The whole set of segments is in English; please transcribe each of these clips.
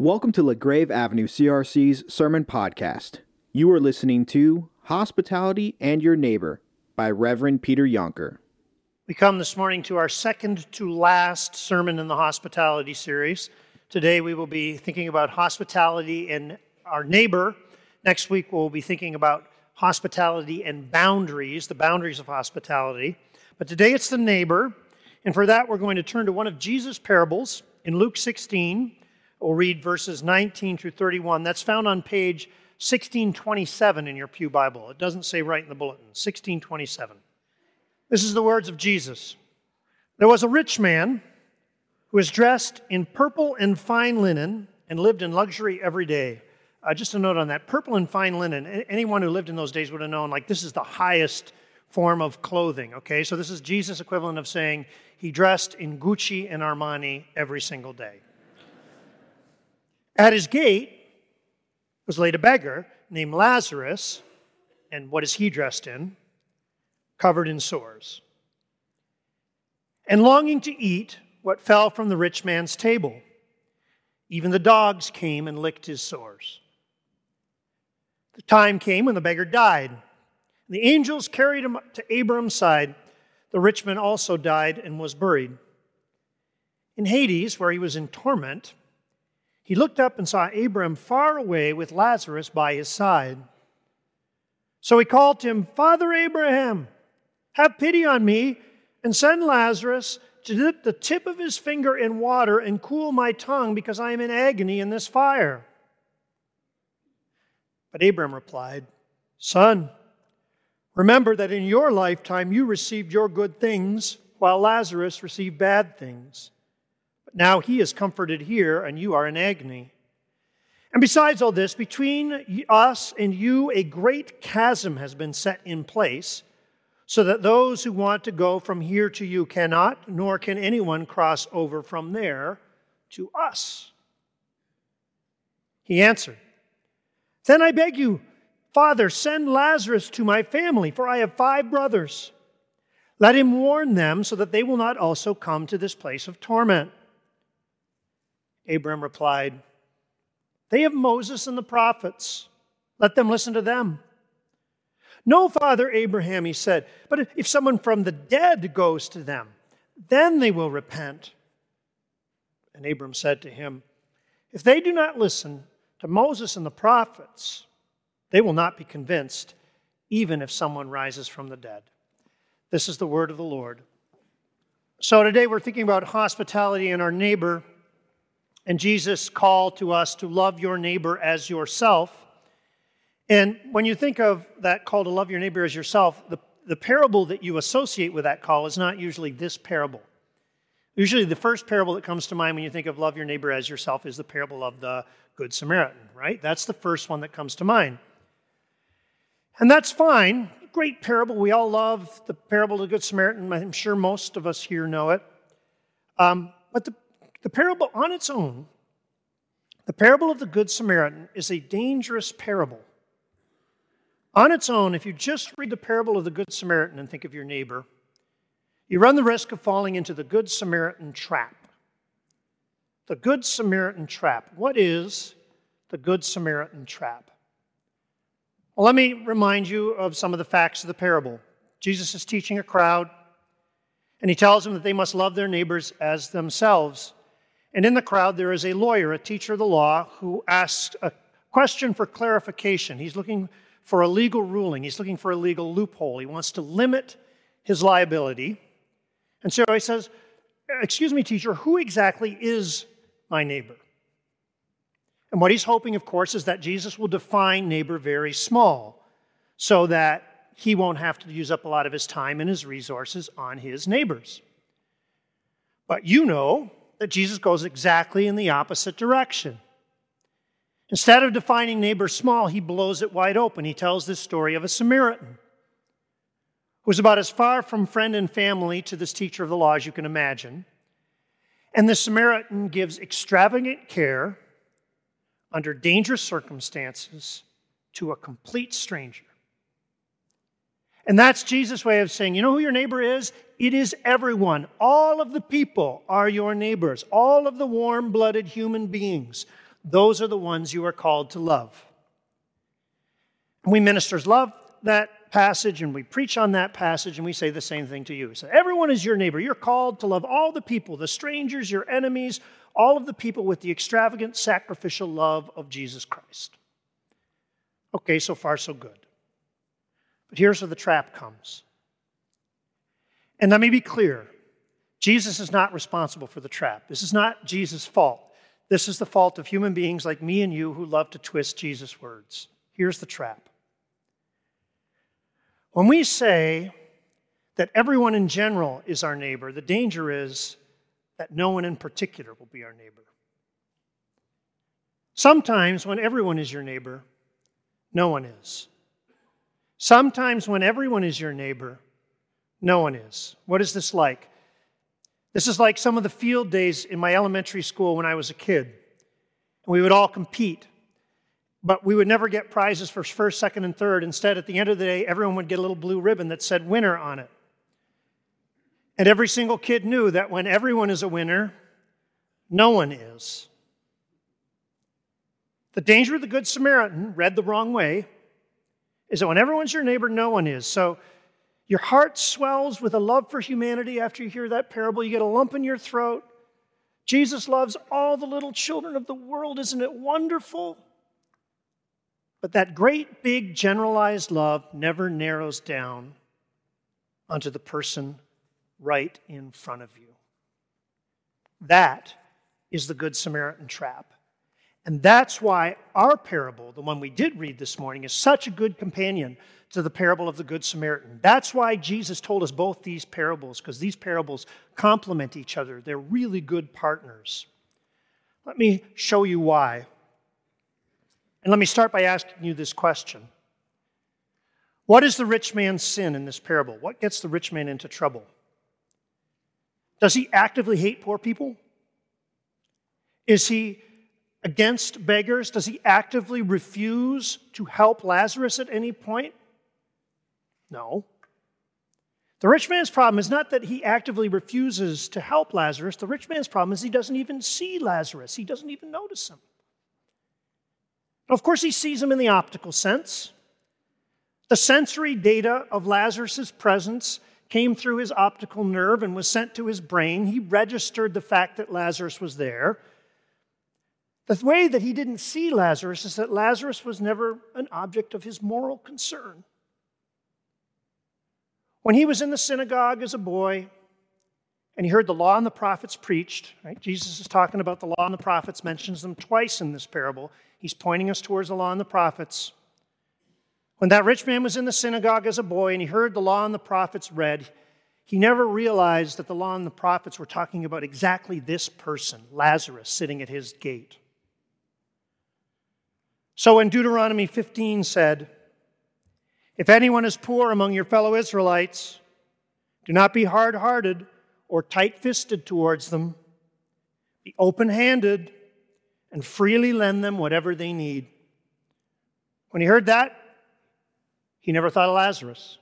Welcome to LaGrave Avenue CRC's Sermon Podcast. You are listening to Hospitality and Your Neighbor by Reverend Peter Yonker. We come this morning to our second to last sermon in the hospitality series. Today we will be thinking about hospitality and our neighbor. Next week we'll be thinking about hospitality and boundaries, the boundaries of hospitality. But today it's the neighbor. And for that, we're going to turn to one of Jesus' parables in Luke 16. We'll read verses 19 through 31. That's found on page 1627 in your Pew Bible. It doesn't say right in the bulletin, 1627. This is the words of Jesus. There was a rich man who was dressed in purple and fine linen and lived in luxury every day. Uh, just a note on that purple and fine linen, anyone who lived in those days would have known, like, this is the highest form of clothing, okay? So this is Jesus' equivalent of saying he dressed in Gucci and Armani every single day. At his gate was laid a beggar named Lazarus, and what is he dressed in? Covered in sores. And longing to eat what fell from the rich man's table. Even the dogs came and licked his sores. The time came when the beggar died the angels carried him to Abraham's side. The rich man also died and was buried. In Hades, where he was in torment, he looked up and saw Abraham far away with Lazarus by his side. So he called to him, Father Abraham, have pity on me and send Lazarus to dip the tip of his finger in water and cool my tongue because I am in agony in this fire. But Abraham replied, Son, Remember that in your lifetime you received your good things, while Lazarus received bad things. But now he is comforted here, and you are in agony. And besides all this, between us and you, a great chasm has been set in place, so that those who want to go from here to you cannot, nor can anyone cross over from there to us. He answered, Then I beg you, Father, send Lazarus to my family, for I have five brothers. Let him warn them so that they will not also come to this place of torment. Abraham replied, They have Moses and the prophets. Let them listen to them. No, Father Abraham, he said, but if someone from the dead goes to them, then they will repent. And Abram said to him, If they do not listen to Moses and the prophets, they will not be convinced, even if someone rises from the dead. This is the word of the Lord. So today we're thinking about hospitality and our neighbor and Jesus' call to us to love your neighbor as yourself. And when you think of that call to love your neighbor as yourself, the, the parable that you associate with that call is not usually this parable. Usually, the first parable that comes to mind when you think of love your neighbor as yourself is the parable of the Good Samaritan, right? That's the first one that comes to mind. And that's fine. Great parable. We all love the parable of the Good Samaritan. I'm sure most of us here know it. Um, but the, the parable on its own, the parable of the Good Samaritan, is a dangerous parable. On its own, if you just read the parable of the Good Samaritan and think of your neighbor, you run the risk of falling into the Good Samaritan trap. The Good Samaritan trap. What is the Good Samaritan trap? Well, let me remind you of some of the facts of the parable. Jesus is teaching a crowd, and he tells them that they must love their neighbors as themselves. And in the crowd, there is a lawyer, a teacher of the law, who asks a question for clarification. He's looking for a legal ruling, he's looking for a legal loophole. He wants to limit his liability. And so he says, Excuse me, teacher, who exactly is my neighbor? And what he's hoping, of course, is that Jesus will define neighbor very small so that he won't have to use up a lot of his time and his resources on his neighbors. But you know that Jesus goes exactly in the opposite direction. Instead of defining neighbor small, he blows it wide open. He tells this story of a Samaritan who's about as far from friend and family to this teacher of the law as you can imagine. And the Samaritan gives extravagant care under dangerous circumstances to a complete stranger. And that's Jesus' way of saying, you know who your neighbor is? It is everyone. All of the people are your neighbors, all of the warm blooded human beings. Those are the ones you are called to love. We ministers love that passage and we preach on that passage and we say the same thing to you. So everyone is your neighbor. You're called to love all the people, the strangers, your enemies, all of the people with the extravagant sacrificial love of Jesus Christ. Okay, so far so good. But here's where the trap comes. And let me be clear Jesus is not responsible for the trap. This is not Jesus' fault. This is the fault of human beings like me and you who love to twist Jesus' words. Here's the trap. When we say that everyone in general is our neighbor, the danger is that no one in particular will be our neighbor. Sometimes, when everyone is your neighbor, no one is. Sometimes, when everyone is your neighbor, no one is. What is this like? This is like some of the field days in my elementary school when I was a kid. We would all compete, but we would never get prizes for first, second, and third. Instead, at the end of the day, everyone would get a little blue ribbon that said winner on it. And every single kid knew that when everyone is a winner, no one is. The danger of the Good Samaritan, read the wrong way, is that when everyone's your neighbor, no one is. So your heart swells with a love for humanity after you hear that parable. You get a lump in your throat. Jesus loves all the little children of the world. Isn't it wonderful? But that great, big, generalized love never narrows down onto the person right in front of you. That is the Good Samaritan trap. And that's why our parable, the one we did read this morning, is such a good companion to the parable of the Good Samaritan. That's why Jesus told us both these parables, because these parables complement each other. They're really good partners. Let me show you why. And let me start by asking you this question What is the rich man's sin in this parable? What gets the rich man into trouble? Does he actively hate poor people? Is he against beggars? Does he actively refuse to help Lazarus at any point? No. The rich man's problem is not that he actively refuses to help Lazarus. The rich man's problem is he doesn't even see Lazarus, he doesn't even notice him. Of course, he sees him in the optical sense. The sensory data of Lazarus' presence came through his optical nerve and was sent to his brain. He registered the fact that Lazarus was there. The way that he didn't see Lazarus is that Lazarus was never an object of his moral concern. When he was in the synagogue as a boy and he heard the law and the prophets preached, right? Jesus is talking about the law and the prophets, mentions them twice in this parable. He's pointing us towards the law and the prophets. When that rich man was in the synagogue as a boy and he heard the law and the prophets read, he never realized that the law and the prophets were talking about exactly this person, Lazarus, sitting at his gate. So when Deuteronomy 15 said, if anyone is poor among your fellow Israelites, do not be hard hearted or tight fisted towards them. Be open handed and freely lend them whatever they need. When he heard that, he never thought of Lazarus.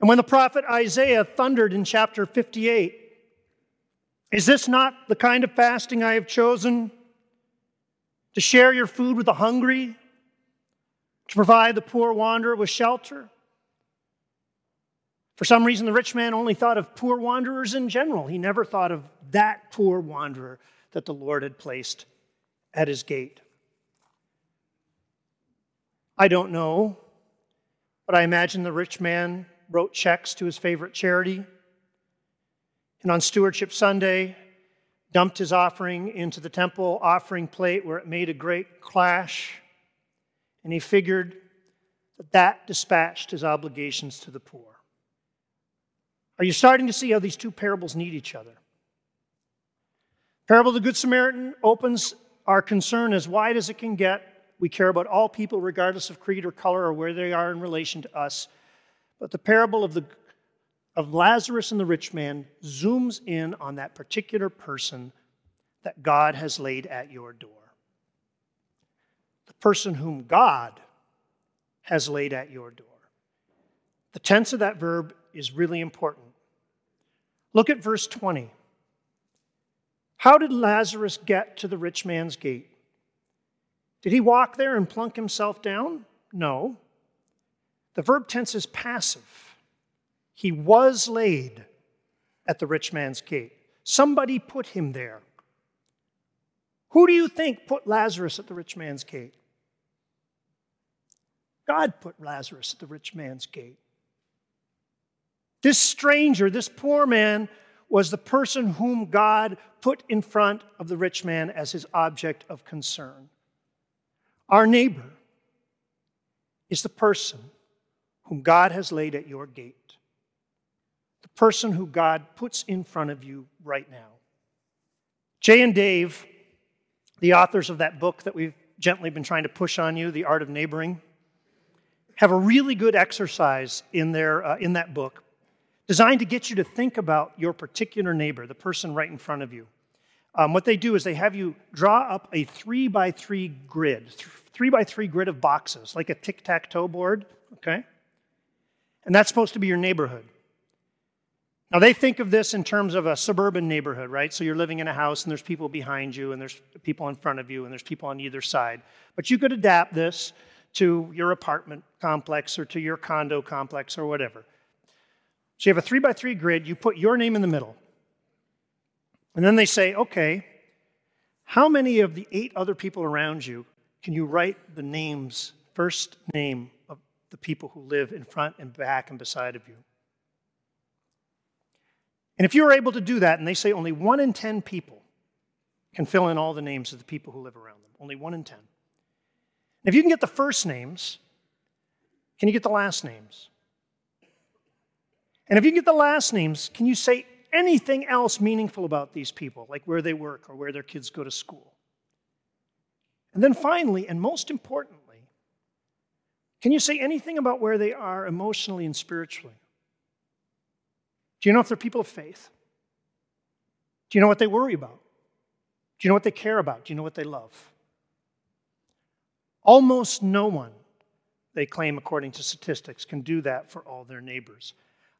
And when the prophet Isaiah thundered in chapter 58, Is this not the kind of fasting I have chosen? To share your food with the hungry to provide the poor wanderer with shelter. For some reason, the rich man only thought of poor wanderers in general. He never thought of that poor wanderer that the Lord had placed at his gate. I don't know, but I imagine the rich man wrote checks to his favorite charity. And on Stewardship Sunday, dumped his offering into the temple offering plate where it made a great clash and he figured that that dispatched his obligations to the poor. Are you starting to see how these two parables need each other? Parable of the Good Samaritan opens our concern as wide as it can get. We care about all people, regardless of creed or color or where they are in relation to us. But the parable of, the, of Lazarus and the rich man zooms in on that particular person that God has laid at your door the person whom God has laid at your door. The tense of that verb is really important. Look at verse 20. How did Lazarus get to the rich man's gate? Did he walk there and plunk himself down? No. The verb tense is passive. He was laid at the rich man's gate. Somebody put him there. Who do you think put Lazarus at the rich man's gate? God put Lazarus at the rich man's gate. This stranger, this poor man, was the person whom God put in front of the rich man as his object of concern. Our neighbor is the person whom God has laid at your gate, the person who God puts in front of you right now. Jay and Dave, the authors of that book that we've gently been trying to push on you, The Art of Neighboring, have a really good exercise in, their, uh, in that book designed to get you to think about your particular neighbor, the person right in front of you. Um, what they do is they have you draw up a three by three grid, three by three grid of boxes, like a tic tac toe board, okay? And that's supposed to be your neighborhood. Now, they think of this in terms of a suburban neighborhood, right? So you're living in a house and there's people behind you and there's people in front of you and there's people on either side. But you could adapt this to your apartment complex or to your condo complex or whatever. So you have a three by three grid, you put your name in the middle. And then they say, okay, how many of the eight other people around you can you write the names, first name of the people who live in front and back and beside of you? And if you are able to do that, and they say only one in 10 people can fill in all the names of the people who live around them, only one in 10. if you can get the first names, can you get the last names? And if you get the last names, can you say anything else meaningful about these people, like where they work or where their kids go to school? And then finally, and most importantly, can you say anything about where they are emotionally and spiritually? Do you know if they're people of faith? Do you know what they worry about? Do you know what they care about? Do you know what they love? Almost no one, they claim, according to statistics, can do that for all their neighbors.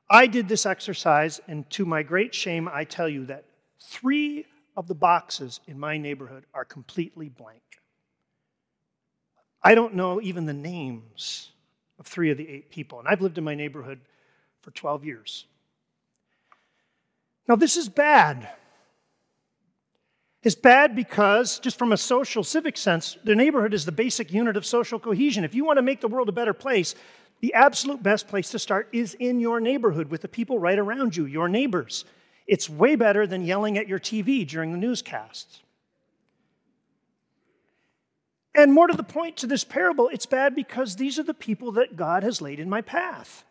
I did this exercise, and to my great shame, I tell you that three of the boxes in my neighborhood are completely blank. I don't know even the names of three of the eight people, and I've lived in my neighborhood for 12 years. Now, this is bad. It's bad because, just from a social civic sense, the neighborhood is the basic unit of social cohesion. If you want to make the world a better place, the absolute best place to start is in your neighborhood with the people right around you, your neighbors. It's way better than yelling at your TV during the newscasts. And more to the point to this parable, it's bad because these are the people that God has laid in my path.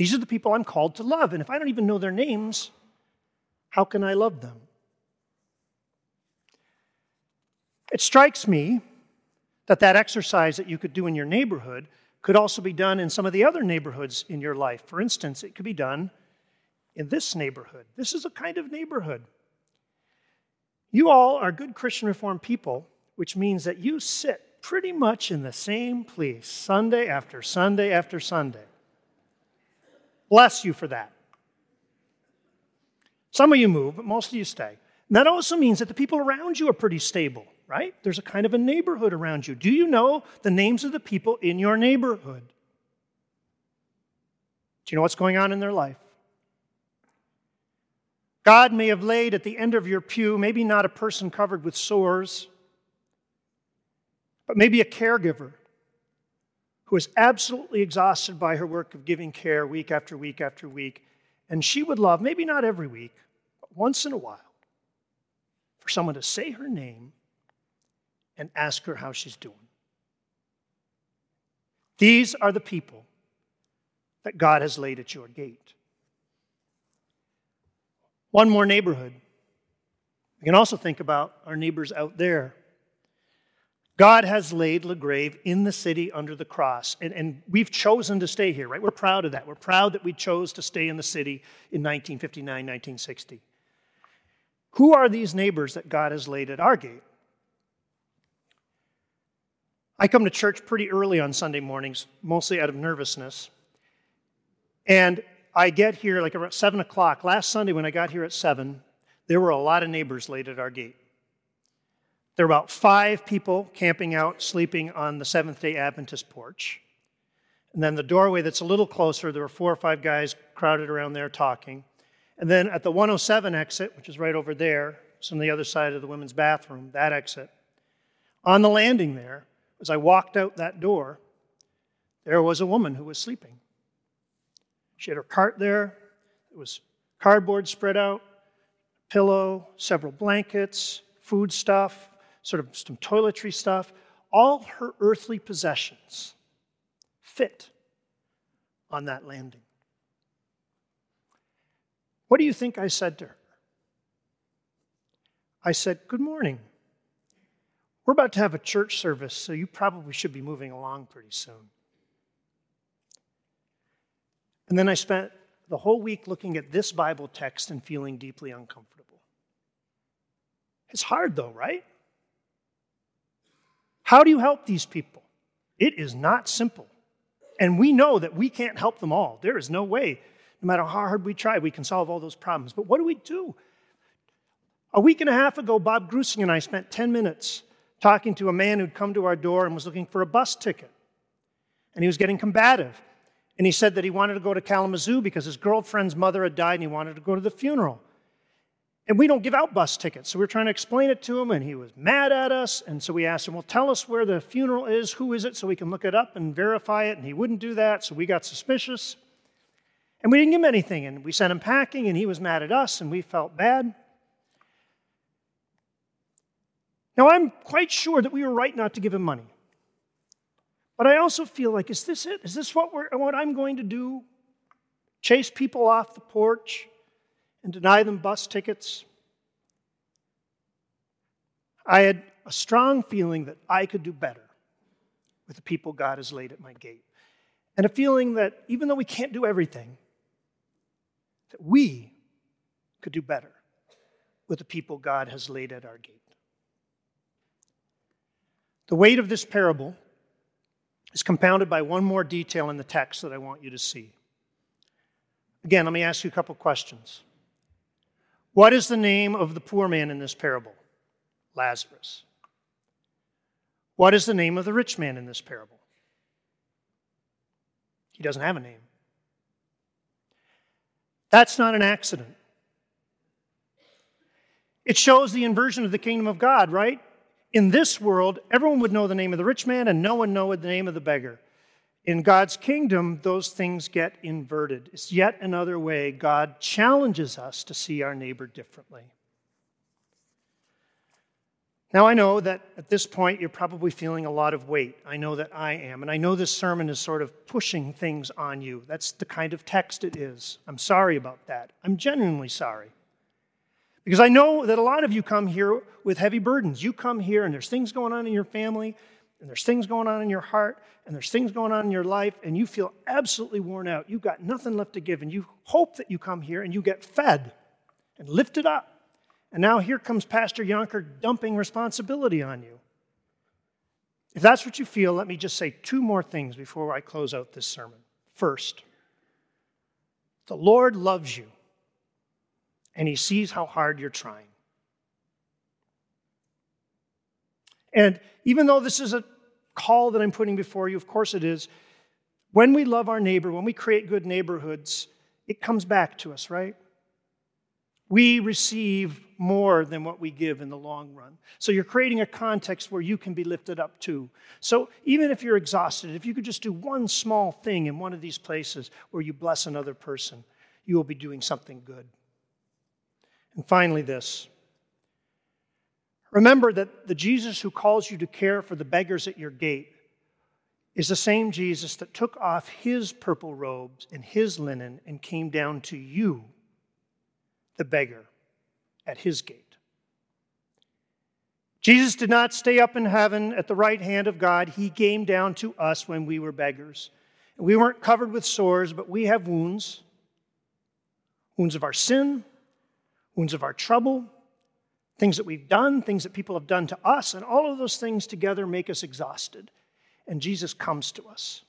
These are the people I'm called to love. And if I don't even know their names, how can I love them? It strikes me that that exercise that you could do in your neighborhood could also be done in some of the other neighborhoods in your life. For instance, it could be done in this neighborhood. This is a kind of neighborhood. You all are good Christian Reformed people, which means that you sit pretty much in the same place Sunday after Sunday after Sunday. Bless you for that. Some of you move, but most of you stay. And that also means that the people around you are pretty stable right? There's a kind of a neighborhood around you. Do you know the names of the people in your neighborhood? Do you know what's going on in their life? God may have laid at the end of your pew, maybe not a person covered with sores, but maybe a caregiver who is absolutely exhausted by her work of giving care week after week after week. And she would love, maybe not every week, but once in a while, for someone to say her name and ask her how she's doing. These are the people that God has laid at your gate. One more neighborhood. We can also think about our neighbors out there. God has laid LaGrave in the city under the cross, and, and we've chosen to stay here, right? We're proud of that. We're proud that we chose to stay in the city in 1959, 1960. Who are these neighbors that God has laid at our gate? I come to church pretty early on Sunday mornings, mostly out of nervousness. And I get here like around 7 o'clock. Last Sunday, when I got here at 7, there were a lot of neighbors laid at our gate. There were about five people camping out, sleeping on the Seventh day Adventist porch. And then the doorway that's a little closer, there were four or five guys crowded around there talking. And then at the 107 exit, which is right over there, it's on the other side of the women's bathroom, that exit, on the landing there, as I walked out that door, there was a woman who was sleeping. She had her cart there. It was cardboard spread out, pillow, several blankets, food stuff, sort of some toiletry stuff, all her earthly possessions fit on that landing. What do you think I said to her? I said, Good morning. We're about to have a church service, so you probably should be moving along pretty soon. And then I spent the whole week looking at this Bible text and feeling deeply uncomfortable. It's hard, though, right? How do you help these people? It is not simple. And we know that we can't help them all. There is no way, no matter how hard we try, we can solve all those problems. But what do we do? A week and a half ago, Bob Grusing and I spent 10 minutes talking to a man who'd come to our door and was looking for a bus ticket. And he was getting combative. And he said that he wanted to go to Kalamazoo because his girlfriend's mother had died and he wanted to go to the funeral. And we don't give out bus tickets. So we are trying to explain it to him, and he was mad at us. And so we asked him, Well, tell us where the funeral is, who is it, so we can look it up and verify it. And he wouldn't do that, so we got suspicious. And we didn't give him anything. And we sent him packing, and he was mad at us, and we felt bad. Now, I'm quite sure that we were right not to give him money. But I also feel like, is this it? Is this what, we're, what I'm going to do? Chase people off the porch and deny them bus tickets? I had a strong feeling that I could do better with the people God has laid at my gate. And a feeling that even though we can't do everything, that we could do better with the people God has laid at our gate. The weight of this parable is compounded by one more detail in the text that I want you to see. Again, let me ask you a couple questions. What is the name of the poor man in this parable? Lazarus. What is the name of the rich man in this parable? He doesn't have a name. That's not an accident. It shows the inversion of the kingdom of God, right? In this world, everyone would know the name of the rich man and no one know the name of the beggar. In God's kingdom, those things get inverted. It's yet another way God challenges us to see our neighbor differently. Now, I know that at this point you're probably feeling a lot of weight. I know that I am. And I know this sermon is sort of pushing things on you. That's the kind of text it is. I'm sorry about that. I'm genuinely sorry. Because I know that a lot of you come here with heavy burdens. You come here and there's things going on in your family, and there's things going on in your heart, and there's things going on in your life, and you feel absolutely worn out. You've got nothing left to give, and you hope that you come here and you get fed and lifted up. And now here comes Pastor Yonker dumping responsibility on you. If that's what you feel, let me just say two more things before I close out this sermon. First, the Lord loves you and he sees how hard you're trying. And even though this is a call that I'm putting before you, of course it is, when we love our neighbor, when we create good neighborhoods, it comes back to us, right? We receive more than what we give in the long run. So you're creating a context where you can be lifted up too. So even if you're exhausted, if you could just do one small thing in one of these places where you bless another person, you will be doing something good. And finally, this. Remember that the Jesus who calls you to care for the beggars at your gate is the same Jesus that took off his purple robes and his linen and came down to you, the beggar, at his gate. Jesus did not stay up in heaven at the right hand of God. He came down to us when we were beggars. We weren't covered with sores, but we have wounds wounds of our sin, wounds of our trouble, things that we've done, things that people have done to us, and all of those things together make us exhausted. And Jesus comes to us.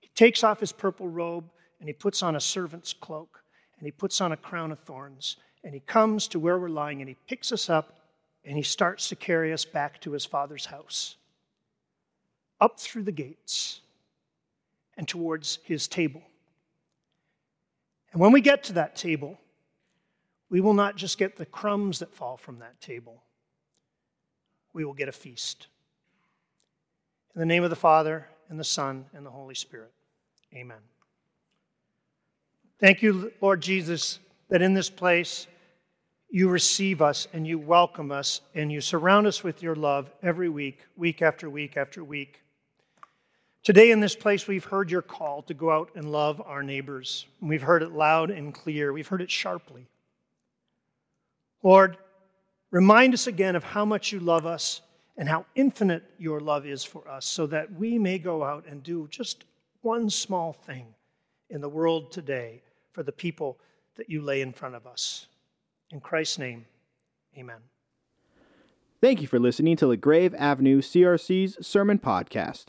He takes off his purple robe and he puts on a servant's cloak and he puts on a crown of thorns and he comes to where we're lying and he picks us up and he starts to carry us back to his father's house, up through the gates and towards his table. And when we get to that table, we will not just get the crumbs that fall from that table, we will get a feast. In the name of the Father, and the Son, and the Holy Spirit. Amen. Thank you, Lord Jesus, that in this place you receive us and you welcome us and you surround us with your love every week, week after week after week. Today, in this place, we've heard your call to go out and love our neighbors. We've heard it loud and clear, we've heard it sharply. Lord, remind us again of how much you love us and how infinite your love is for us, so that we may go out and do just one small thing in the world today for the people that you lay in front of us. In Christ's name, amen. Thank you for listening to LaGrave Avenue CRC's Sermon Podcast.